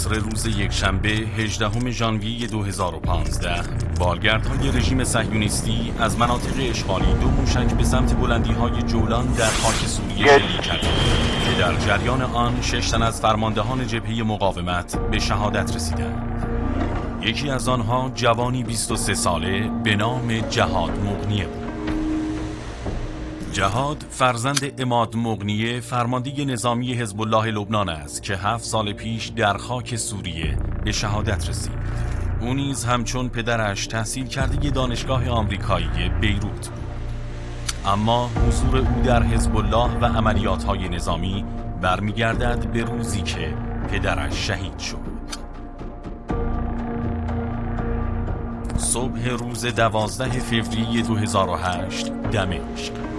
عصر روز یکشنبه 18 ژانویه 2015 بالگردهای رژیم صهیونیستی از مناطق اشغالی دو موشک به سمت بلندی های جولان در خاک سوریه شلیک کرد که در جریان آن شش از فرماندهان جبهه مقاومت به شهادت رسیدند. یکی از آنها جوانی 23 ساله به نام جهاد مغنیه بود. جهاد فرزند اماد مغنیه فرمانده نظامی حزب الله لبنان است که هفت سال پیش در خاک سوریه به شهادت رسید. او نیز همچون پدرش تحصیل کرده دانشگاه آمریکایی بیروت. بود اما حضور او در حزب الله و عملیات های نظامی برمیگردد به روزی که پدرش شهید شد. صبح روز دوازده فوریه 2008 دمشق.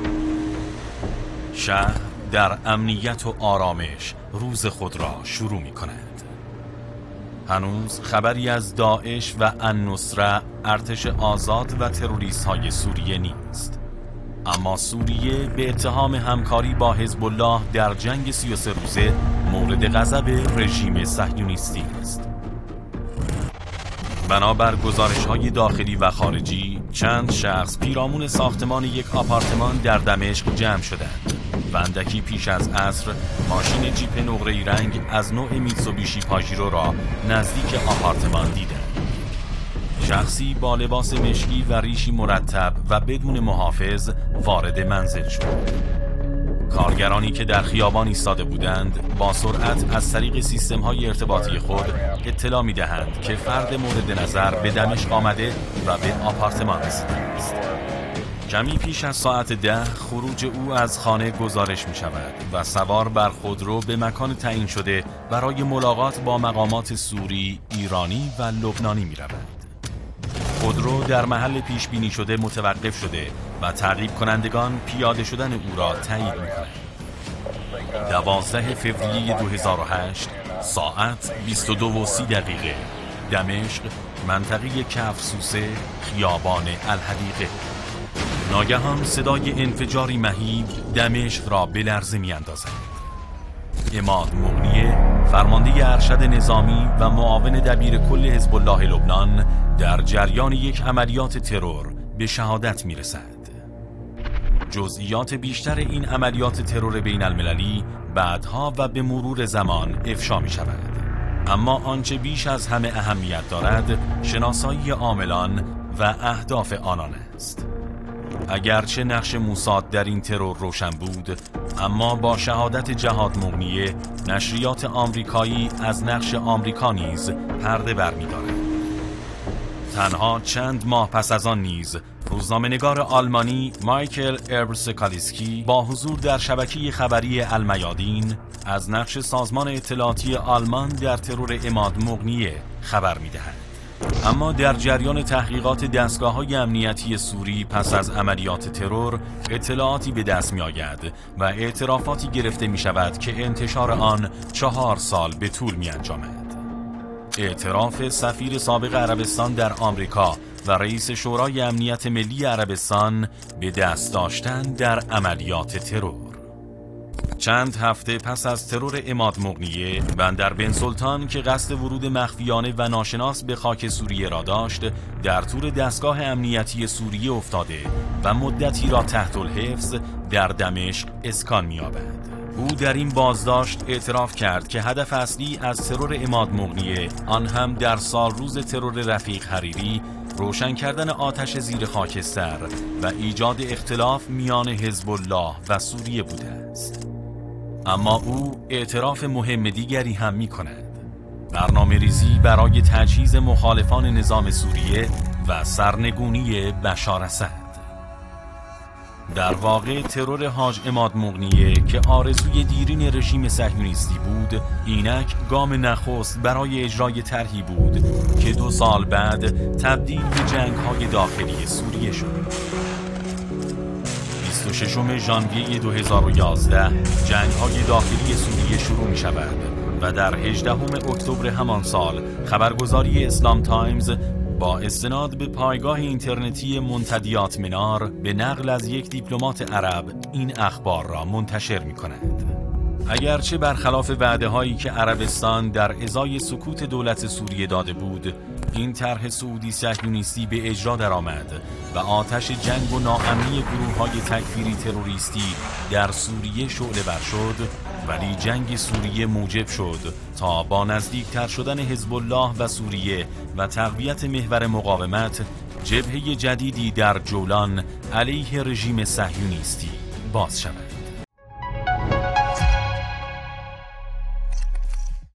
شهر در امنیت و آرامش روز خود را شروع می کند. هنوز خبری از داعش و النصره ارتش آزاد و تروریست های سوریه نیست. اما سوریه به اتهام همکاری با حزب الله در جنگ 33 روزه مورد غضب رژیم صهیونیستی است. بنابر گزارش های داخلی و خارجی چند شخص پیرامون ساختمان یک آپارتمان در دمشق جمع شدند و اندکی پیش از عصر ماشین جیپ نقره رنگ از نوع میتسوبیشی پاژیرو را نزدیک آپارتمان دیدند. شخصی با لباس مشکی و ریشی مرتب و بدون محافظ وارد منزل شد. کارگرانی که در خیابان ایستاده بودند با سرعت از طریق سیستم های ارتباطی خود اطلاع می دهند که فرد مورد نظر به دمشق آمده و به آپارتمان رسیده است کمی پیش از ساعت ده خروج او از خانه گزارش می شود و سوار بر خودرو به مکان تعیین شده برای ملاقات با مقامات سوری، ایرانی و لبنانی می رود. خودرو در محل پیش بینی شده متوقف شده و تعقیب کنندگان پیاده شدن او را تایید می کنند. دوازده فوریه 2008 ساعت 22 و 30 دقیقه دمشق منطقه کفسوسه خیابان الحدیقه ناگهان صدای انفجاری مهیب دمشق را به لرزه می اندازد. اماد مغنیه فرمانده ارشد نظامی و معاون دبیر کل حزب الله لبنان در جریان یک عملیات ترور به شهادت می رسد. جزئیات بیشتر این عملیات ترور بین المللی بعدها و به مرور زمان افشا می شود. اما آنچه بیش از همه اهمیت دارد شناسایی عاملان و اهداف آنان است. اگرچه نقش موساد در این ترور روشن بود اما با شهادت جهاد مغنیه نشریات آمریکایی از نقش آمریکا نیز پرده برمیدارد تنها چند ماه پس از آن نیز روزنامه‌نگار آلمانی مایکل اربرسکالیسکی با حضور در شبکه خبری المیادین از نقش سازمان اطلاعاتی آلمان در ترور اماد مغنیه خبر می‌دهد. اما در جریان تحقیقات دستگاه های امنیتی سوری پس از عملیات ترور اطلاعاتی به دست می آید و اعترافاتی گرفته می شود که انتشار آن چهار سال به طول می انجامد. اعتراف سفیر سابق عربستان در آمریکا و رئیس شورای امنیت ملی عربستان به دست داشتن در عملیات ترور چند هفته پس از ترور اماد مغنیه بندر بن سلطان که قصد ورود مخفیانه و ناشناس به خاک سوریه را داشت در طور دستگاه امنیتی سوریه افتاده و مدتی را تحت الحفظ در دمشق اسکان می‌یابد. او در این بازداشت اعتراف کرد که هدف اصلی از ترور اماد مغنیه آن هم در سال روز ترور رفیق حریری روشن کردن آتش زیر خاکستر و ایجاد اختلاف میان حزب الله و سوریه بوده است. اما او اعتراف مهم دیگری هم می کند برنامه ریزی برای تجهیز مخالفان نظام سوریه و سرنگونی بشار اسد در واقع ترور حاج اماد مغنیه که آرزوی دیرین رژیم صهیونیستی بود اینک گام نخست برای اجرای طرحی بود که دو سال بعد تبدیل به جنگ های داخلی سوریه شد. 26 ژانویه 2011 جنگ های داخلی سوریه شروع می شود و در 18 اکتبر همان سال خبرگزاری اسلام تایمز با استناد به پایگاه اینترنتی منتدیات منار به نقل از یک دیپلمات عرب این اخبار را منتشر می کند. اگرچه برخلاف وعده هایی که عربستان در ازای سکوت دولت سوریه داده بود این طرح سعودی صهیونیستی به اجرا درآمد و آتش جنگ و ناامنی گروه های تکفیری تروریستی در سوریه شعله بر شد ولی جنگ سوریه موجب شد تا با نزدیکتر شدن حزب الله و سوریه و تقویت محور مقاومت جبهه جدیدی در جولان علیه رژیم صهیونیستی باز شود.